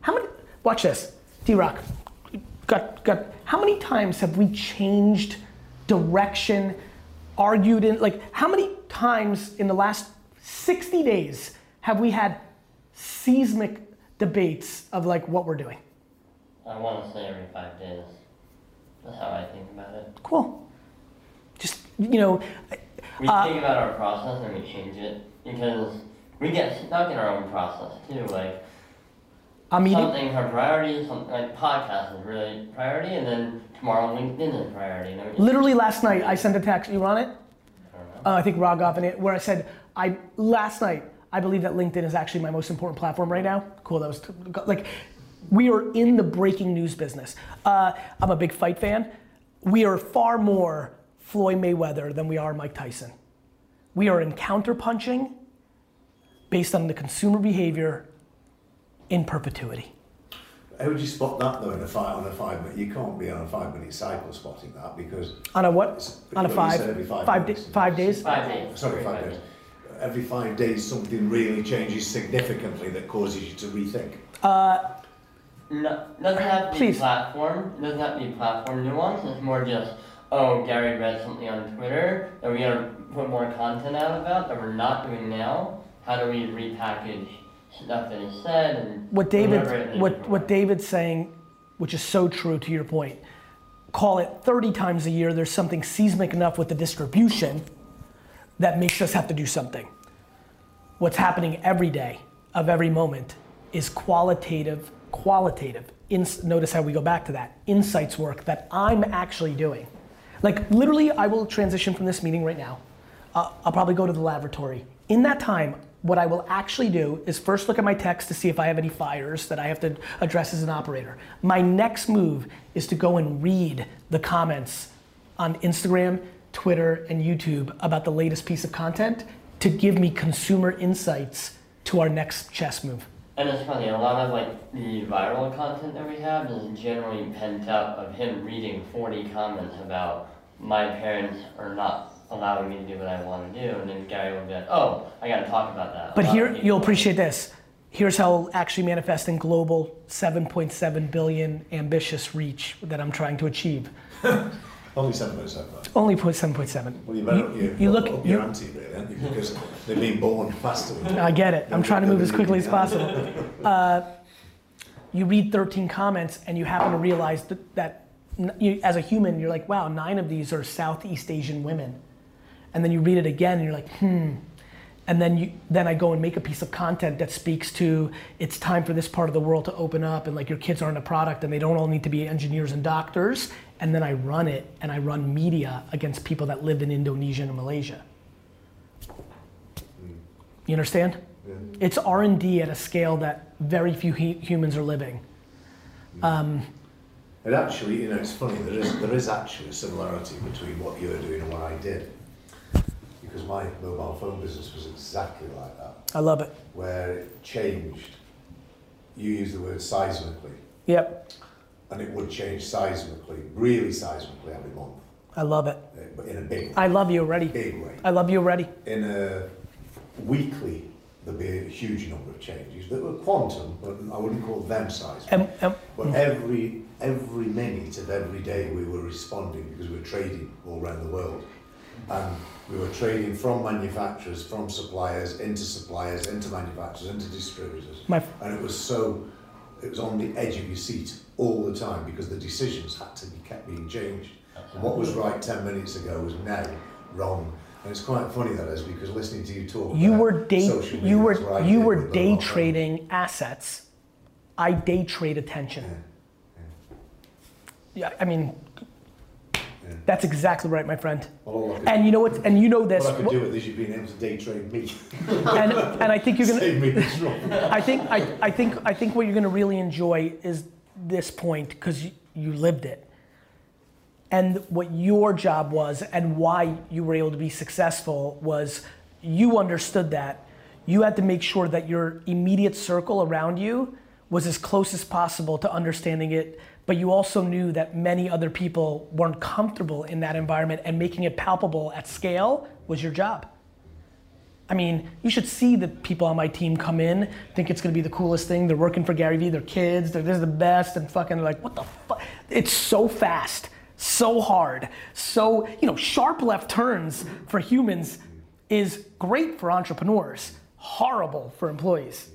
Speaker 1: How many, watch this, D-Rock, got, got, how many times have we changed direction, argued in, like how many times in the last 60 days have we had seismic debates of like what we're doing?
Speaker 5: I want to say every five days. That's how I think about it.
Speaker 1: Cool. Just, you know,
Speaker 5: We
Speaker 1: Uh,
Speaker 5: think about our process and we change it because we get stuck in our own process too. Like
Speaker 1: I'm eating.
Speaker 5: something's our priority, something like podcast is really priority, and then tomorrow LinkedIn is priority.
Speaker 1: Literally last night, I sent a text. You were on it?
Speaker 5: I.
Speaker 1: Uh, I think Rogov in it, where I said, I last night I believe that LinkedIn is actually my most important platform right now. Cool. That was like, we are in the breaking news business. Uh, I'm a big fight fan. We are far more Floyd Mayweather than we are Mike Tyson. We are in counterpunching based on the consumer behavior in perpetuity.
Speaker 3: How would you spot that though in a five on a five minute? You can't be on a five minute cycle spotting that because
Speaker 1: On a what? On a
Speaker 3: what you
Speaker 1: five
Speaker 3: every five,
Speaker 1: five, da- five days?
Speaker 5: Five days.
Speaker 3: sorry five days. Every five days something really changes significantly that causes you to rethink.
Speaker 5: Uh, No, doesn't have to be
Speaker 1: Please.
Speaker 5: platform. Doesn't have to be platform nuance. It's more just, oh, Gary read something on Twitter that we gotta put more content out about that we're not doing now. How do we repackage stuff that is said and
Speaker 1: what
Speaker 5: in
Speaker 1: David, what, what? David's saying, which is so true to your point, call it 30 times a year, there's something seismic enough with the distribution that makes us have to do something. What's happening every day of every moment is qualitative, qualitative. Ins- notice how we go back to that. Insights work that I'm actually doing. Like literally, I will transition from this meeting right now. Uh, I'll probably go to the laboratory. In that time, what I will actually do is first look at my text to see if I have any fires that I have to address as an operator. My next move is to go and read the comments on Instagram, Twitter, and YouTube about the latest piece of content to give me consumer insights to our next chess move.
Speaker 5: And it's funny, a lot of like the viral content that we have is generally pent up of him reading 40 comments about my parents are not allowing me to do what I want to do, and then Gary will be like, oh, I gotta talk about that.
Speaker 1: But here, you'll appreciate this. Here's how it'll actually manifest in global 7.7 billion ambitious reach that I'm trying to achieve.
Speaker 3: Only seven minutes over.
Speaker 1: Only put 7.7.
Speaker 3: Well, you better
Speaker 1: You-
Speaker 3: you,
Speaker 1: you look-
Speaker 3: up
Speaker 1: you-
Speaker 3: your ante really, aren't you? Because they've been born faster.
Speaker 1: I get it. I'm trying to move as quickly as possible. Uh, you read 13 comments and you happen to realize that, that you, as a human, you're like, wow, nine of these are Southeast Asian women. And then you read it again and you're like, hmm. And then you, then I go and make a piece of content that speaks to it's time for this part of the world to open up and like your kids aren't a product and they don't all need to be engineers and doctors. And then I run it and I run media against people that live in Indonesia and Malaysia. You understand? It's R&D at a scale that very few hu- humans are living.
Speaker 3: Um, It actually, you know, it's funny. There is there is actually a similarity between what you're doing and what I did, because my mobile phone business was exactly like that,
Speaker 1: I love it.
Speaker 3: where it changed. You use the word seismically,
Speaker 1: Yep,
Speaker 3: and it would change seismically, really seismically every month,
Speaker 1: I love it.
Speaker 3: uh, but in a big,
Speaker 1: I love you already.
Speaker 3: big way.
Speaker 1: I love you already.
Speaker 3: in a weekly, there'd be a huge number of changes that were quantum, but I wouldn't call them seismic.
Speaker 1: And, and
Speaker 3: But every every minute of every day we were responding because we were trading all around the world. And we were trading from manufacturers, from suppliers, into suppliers, into manufacturers, into distributors.
Speaker 1: My-
Speaker 3: and it was so, it was on the edge of your seat all the time because the decisions had to be kept being changed. And what was right 10 minutes ago was now wrong. And it's quite funny that is because listening to you talk
Speaker 1: you were day,
Speaker 3: media,
Speaker 1: you were you were day trading assets. I day trade attention. Yeah, I mean, that's exactly right, my friend.
Speaker 3: Well, all I could-
Speaker 1: And you know what? And you know this.
Speaker 3: What I could do with this, you've been able to day trade me.
Speaker 1: And, and I think you're gonna.
Speaker 3: Save me the trouble.
Speaker 1: I think I, I think I think what you're going to really enjoy is this point because you, you lived it. And what your job was and why you were able to be successful was you understood that. You had to make sure that your immediate circle around you was as close as possible to understanding it, but you also knew that many other people weren't comfortable in that environment and making it palpable at scale was your job. I mean, you should see the people on my team come in, think it's gonna be the coolest thing. They're working for Gary Vee, they're kids, they're, this is the best, and fucking like, what the fuck? It's so fast, so hard, so, you know, sharp left turns for humans is great for entrepreneurs, horrible for employees.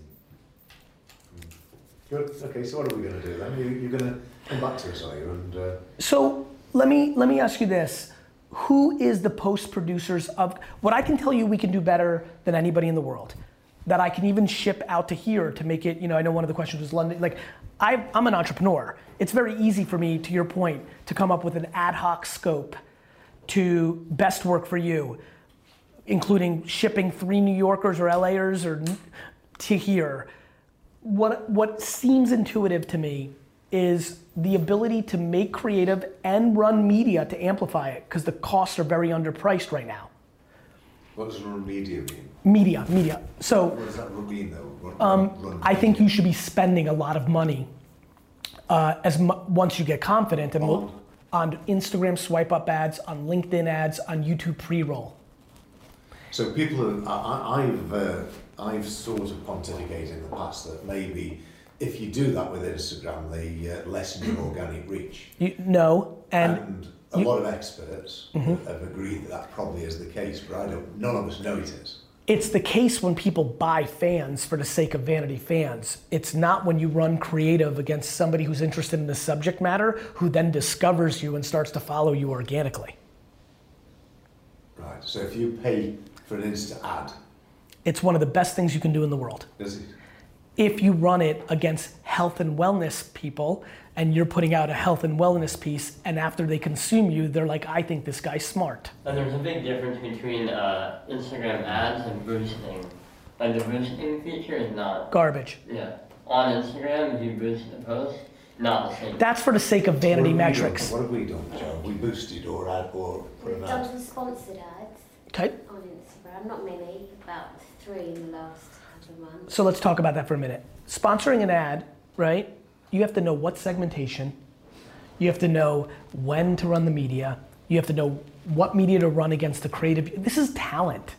Speaker 3: Okay, so what are we going to do then? You, you're going to come back to us, are you? And uh,
Speaker 1: So let me let me ask you this: who is the post producers of what I can tell you we can do better than anybody in the world. That I can even ship out to here to make it, you know, I know one of the questions was London. Like, I, I'm an entrepreneur. It's very easy for me, to your point, to come up with an ad hoc scope to best work for you, including shipping three New Yorkers or LAers or to here. What, what seems intuitive to me is the ability to make creative and run media to amplify it because the costs are very underpriced right now.
Speaker 6: What does run media mean?
Speaker 1: Media, media. So
Speaker 6: What does that mean though? Run,
Speaker 1: um,
Speaker 6: run
Speaker 1: I think you should be spending a lot of money uh, as mu- once you get confident and we'll- on Instagram swipe up ads, on LinkedIn ads, on YouTube pre-roll.
Speaker 3: So people, I, I've, uh, I've sort of pontificated in the past that maybe if you do that with Instagram, they uh, lessen your organic reach.
Speaker 1: You know, and
Speaker 3: And a
Speaker 1: you-
Speaker 3: lot of experts have agreed that that probably is the case, but I don't. None of us know it is.
Speaker 1: it's the case when people buy fans for the sake of vanity fans. It's not when you run creative against somebody who's interested in the subject matter who then discovers you and starts to follow you organically.
Speaker 3: Right. So if you pay for an Insta ad,
Speaker 1: It's one of the best things you can do in the world.
Speaker 3: does it?
Speaker 1: if you run it against health and wellness people and you're putting out a health and wellness piece and after they consume you they're like i think this guy's smart
Speaker 5: And there's a big difference between uh, Instagram ads and boosting. Like the boosting feature is not,
Speaker 1: garbage
Speaker 5: yeah. On Instagram, if you boost the post, not the same.
Speaker 1: that's for the sake of vanity
Speaker 3: What
Speaker 1: metrics
Speaker 3: done? What have we done, Joe? We boosted or ad or put
Speaker 4: We've
Speaker 3: an
Speaker 4: done
Speaker 3: ad.
Speaker 4: some sponsored ads
Speaker 1: okay
Speaker 4: on Instagram, not many, about three in the last months.
Speaker 1: so let's talk about that for a minute. Sponsoring an ad right? You have to know what segmentation. You have to know when to run the media. You have to know what media to run against the creative. This is talent.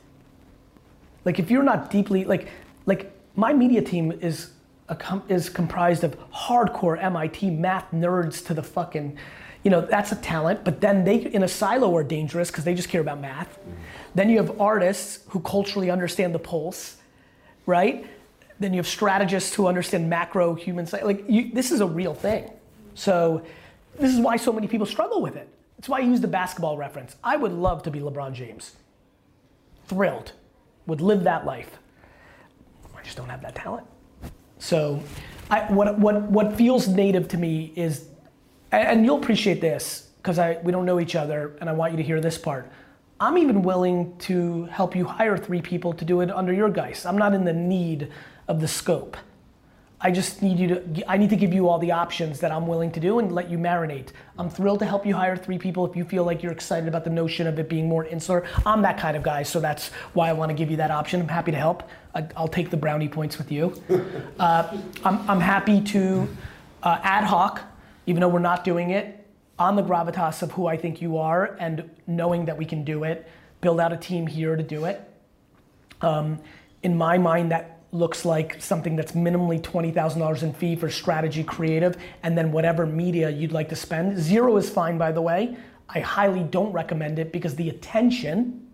Speaker 1: Like if you're not deeply like like my media team is a com- is comprised of hardcore MIT math nerds to the fucking you know that's a talent but then they in a silo are dangerous because they just care about math. Mm-hmm. Then you have artists who culturally understand the pulse right? Then you have strategists who understand macro human psych like you, this is a real thing. So this is why so many people struggle with it. It's why i use the basketball reference. I would love to be lebron james. Thrilled, would live that life. I just don't have that talent. So, I, what, what, what feels native to me is, and, you'll appreciate this because I we don't know each other, and I want you to hear this part. I'm even willing to help you hire three people to do it under your guise. I'm not in the need of the scope. I just need you to, I need to give you all the options that I'm willing to do and let you marinate. I'm thrilled to help you hire three people if you feel like you're excited about the notion of it being more insular. I'm that kind of guy, so that's why I want to give you that option. I'm happy to help. I, I'll take the brownie points with you. Uh, I'm, I'm happy to uh, ad hoc, even though we're not doing it, on the gravitas of who I think you are and knowing that we can do it, build out a team here to do it. Um, in my mind, that looks like something that's minimally $20,000 in fee for strategy creative and then whatever media you'd like to spend. Zero is fine, by the way. I highly don't recommend it because the attention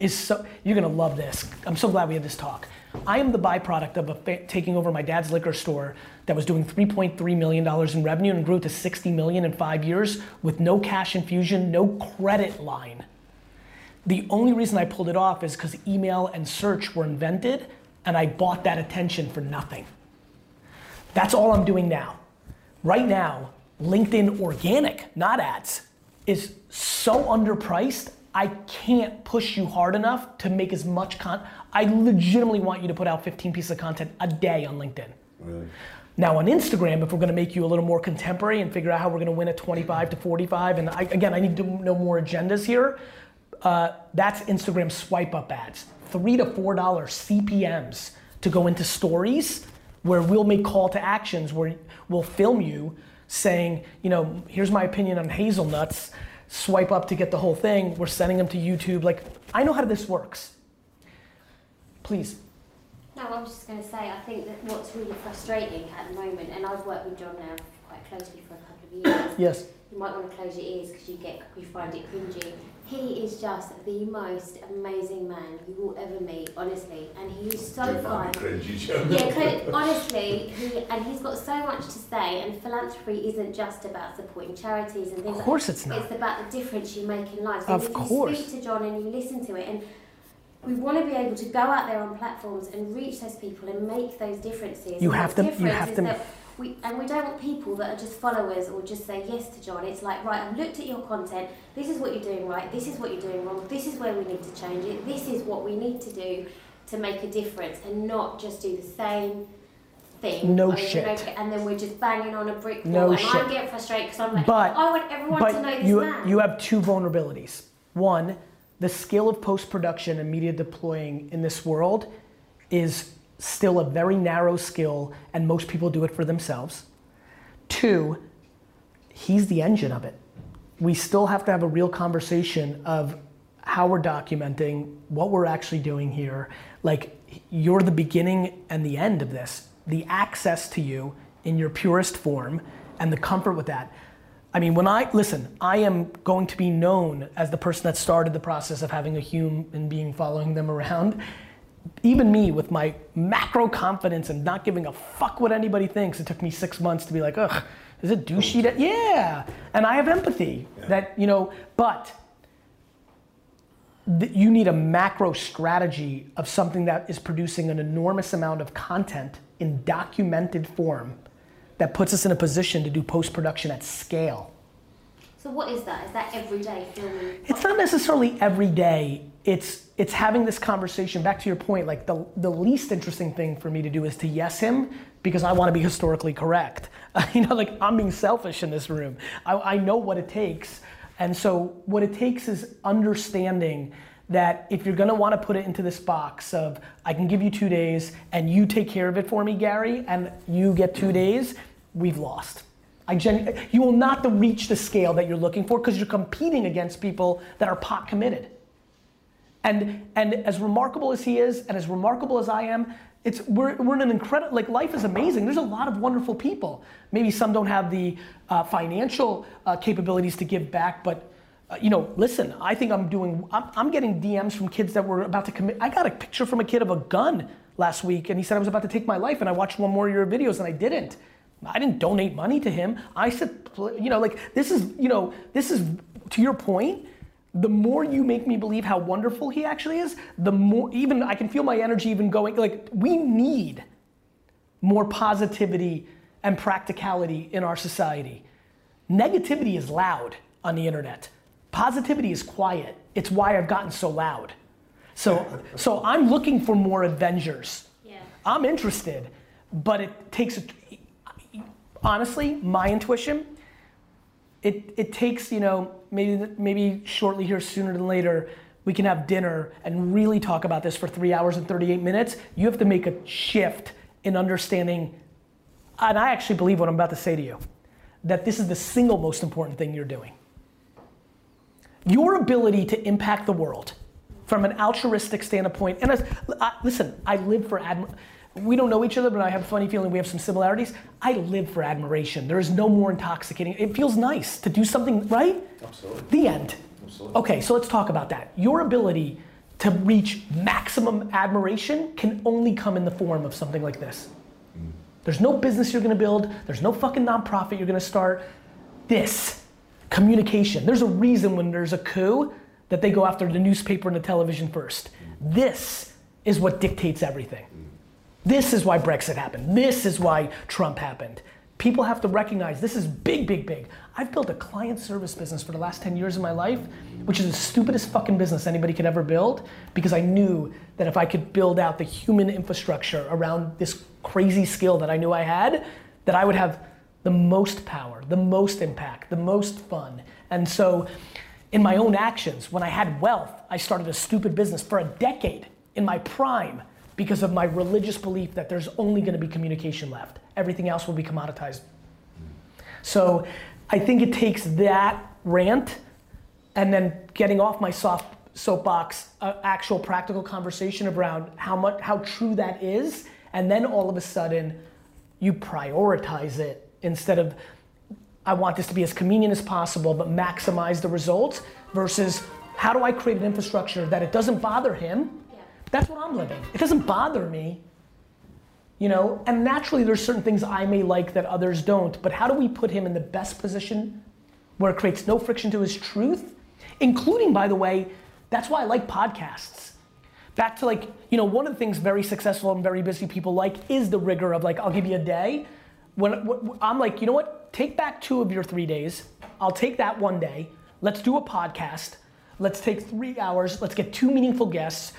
Speaker 1: is so, you're gonna love this. I'm so glad we had this talk. I am the byproduct of fa- taking over my dad's liquor store that was doing 3.3 million dollars in revenue and grew to 60 million in five years with no cash infusion, no credit line. The only reason I pulled it off is because email and search were invented, and I bought that attention for nothing. That's all I'm doing now. Right now, LinkedIn organic, not ads, is so underpriced. I can't push you hard enough to make as much content. I legitimately want you to put out 15 pieces of content a day on LinkedIn.
Speaker 3: Really?
Speaker 1: Now on Instagram, if we're gonna make you a little more contemporary and figure out how we're gonna win at 25 to 45, and I, again, I need to know more agendas here. Uh, that's Instagram swipe up ads, three to four dollar CPMS to go into stories where we'll make call to actions where we'll film you saying, you know, here's my opinion on hazelnuts. Swipe up to get the whole thing. We're sending them to YouTube. Like I know how this works. Please.
Speaker 4: No, I was just going to say, I think that what's really frustrating at the moment, and I've worked with John now quite closely for a couple of years,
Speaker 1: Yes.
Speaker 4: you might want to close your ears because you get you find it cringy. He is just the most amazing man you will ever meet, honestly, and he's so
Speaker 3: Do
Speaker 4: fun.
Speaker 3: find cringy, Joe.
Speaker 4: Yeah, cl- honestly, he and he's got so much to say. And philanthropy isn't just about supporting charities and things.
Speaker 1: Of course
Speaker 4: like
Speaker 1: it's not.
Speaker 4: It's about the difference you make in life. So
Speaker 1: Of
Speaker 4: if
Speaker 1: course.
Speaker 4: you speak to John and you listen to it, and we want to be able to go out there on platforms and reach those people and make those differences.
Speaker 1: You have to- you have to-
Speaker 4: We, and we don't want people that are just followers or just say yes to John. It's like, right, I've looked at your content. This is what you're doing right. This is what you're doing wrong. This is where we need to change it. This is what we need to do to make a difference and not just do the same thing.
Speaker 1: No shit.
Speaker 4: over, And then we're just banging on a brick wall.
Speaker 1: No
Speaker 4: and
Speaker 1: shit.
Speaker 4: I'm getting frustrated because I'm like,
Speaker 1: But-
Speaker 4: I want everyone to know
Speaker 1: But
Speaker 4: this
Speaker 1: you,
Speaker 4: man.
Speaker 1: you have two vulnerabilities. One, the skill of post production and media deploying in this world is still a very narrow skill, and most people do it for themselves. Two, he's the engine of it. We still have to have a real conversation of how we're documenting, what we're actually doing here. Like, you're the beginning and the end of this. The access to you in your purest form and the comfort with that. I mean, when I listen, I am going to be known as the person that started the process of having a human being following them around. Even me, with my macro confidence and not giving a fuck what anybody thinks, it took me six months to be like, ugh, is it douchey? That yeah, and I have empathy. That you know, but th- you need a macro strategy of something that is producing an enormous amount of content in documented form that puts us in a position to do post production at scale.
Speaker 4: so what is that? Is that everyday filming?
Speaker 1: It's not necessarily every day. It's it's having this conversation. Back to your point, like the the least interesting thing for me to do is to yes him because I want to be historically correct. you know, like I'm being selfish in this room. I, I know what it takes, and so what it takes is understanding that if you're gonna want to put it into this box of I can give you two days and you take care of it for me, Gary, and you get two days, we've lost. Genu- you will not reach the scale that you're looking for because you're competing against people that are pot committed. And and as remarkable as he is, and as remarkable as I am, it's we're, we're in an incredible like life is amazing. There's a lot of wonderful people. Maybe some don't have the uh, financial uh, capabilities to give back, but uh, you know, listen. I think I'm doing. I'm, I'm getting DMs from kids that were about to commit. I got a picture from a kid of a gun last week, and he said I was about to take my life, and I watched one more of your videos, and I didn't. I didn't donate money to him. I said, you know, like this is, you know, this is to your point. The more you make me believe how wonderful he actually is, the more even I can feel my energy even going. Like we need more positivity and practicality in our society. Negativity is loud on the internet. Positivity is quiet. It's why I've gotten so loud. So, so I'm looking for more Avengers.
Speaker 4: Yeah.
Speaker 1: I'm interested, but it takes, honestly, my intuition, it, it takes, you know, maybe, maybe shortly here, sooner than later, we can have dinner and really talk about this for three hours and 38 minutes. You have to make a shift in understanding, and I actually believe what I'm about to say to you, that this is the single most important thing you're doing. Your ability to impact the world from an altruistic standpoint, and as, I, listen, I live for admiration. We don't know each other, but I have a funny feeling we have some similarities. I live for admiration. There is no more intoxicating. It feels nice to do something, right?
Speaker 3: Absolutely.
Speaker 1: The end.
Speaker 3: Absolutely.
Speaker 1: Okay, so let's talk about that. Your ability to reach maximum admiration can only come in the form of something like this. Mm. There's no business you're gonna build, there's no fucking nonprofit you're gonna start. This, communication. There's a reason when there's a coup that they go after the newspaper and the television first. Mm. This is what dictates everything. Mm. This is why Brexit happened. This is why Trump happened. People have to recognize this is big, big, big. I've built a client service business for the last 10 years of my life, which is the stupidest fucking business anybody could ever build because I knew that if I could build out the human infrastructure around this crazy skill that I knew I had, that I would have the most power, the most impact, the most fun. And so, in my own actions, when I had wealth, I started a stupid business for a decade in my prime because of my religious belief that there's only going to be communication left. Everything else will be commoditized. So I think it takes that rant and then getting off my soft soapbox, uh, actual practical conversation around how much how true that is, and then all of a sudden you prioritize it instead of I want this to be as convenient as possible, but maximize the results versus how do I create an infrastructure that it doesn't bother him? That's what I'm living. It doesn't bother me. You know, and naturally there's certain things I may like that others don't, but how do we put him in the best position where it creates no friction to his truth? Including, by the way, that's why I like podcasts. Back to like, you know, one of the things very successful and very busy people like is the rigor of like, I'll give you a day. When I'm like, you know what? Take back two of your three days. I'll take that one day. Let's do a podcast. Let's take three hours. Let's get two meaningful guests.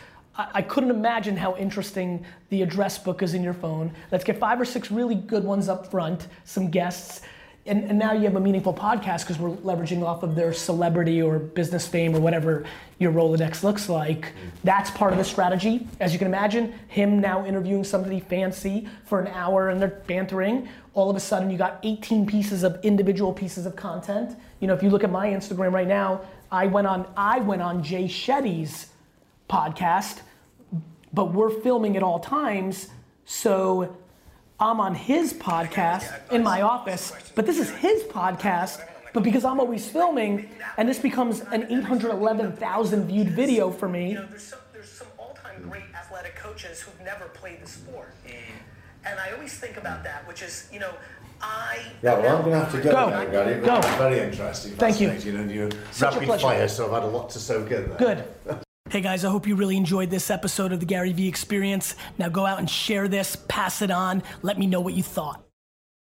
Speaker 1: I, couldn't imagine how interesting the address book is in your phone. Let's get five or six really good ones up front, some guests. And, and now you have a meaningful podcast because we're leveraging off of their celebrity or business fame or whatever your Rolodex looks like. That's part of the strategy. As you can imagine, him now interviewing somebody fancy for an hour and they're bantering. All of a sudden, you got 18 pieces of individual pieces of content. You know, if you look at my Instagram right now, I went on I went on Jay Shetty's podcast, but we're filming at all times, so I'm on his podcast in my office, but this is his podcast. But because I'm always filming, and this becomes an 811,000 viewed video for me,
Speaker 7: You know, there's some, there's some all-time great athletic coaches who've never played the sport. And I always think about that, which is, you know, I.
Speaker 3: Yeah, well, I'm going to have to go,
Speaker 1: Go.
Speaker 3: now, Gary. It
Speaker 1: Go.
Speaker 3: Very interesting.
Speaker 1: Thank you.
Speaker 3: fascinating, And you're
Speaker 1: Such a
Speaker 3: rapid
Speaker 1: pleasure.
Speaker 3: fire, so I've had a lot to soak in there.
Speaker 1: Good. Hey guys, I hope you really enjoyed this episode of the Gary Vee Experience. Now go out and share this, pass it on, let me know what you thought.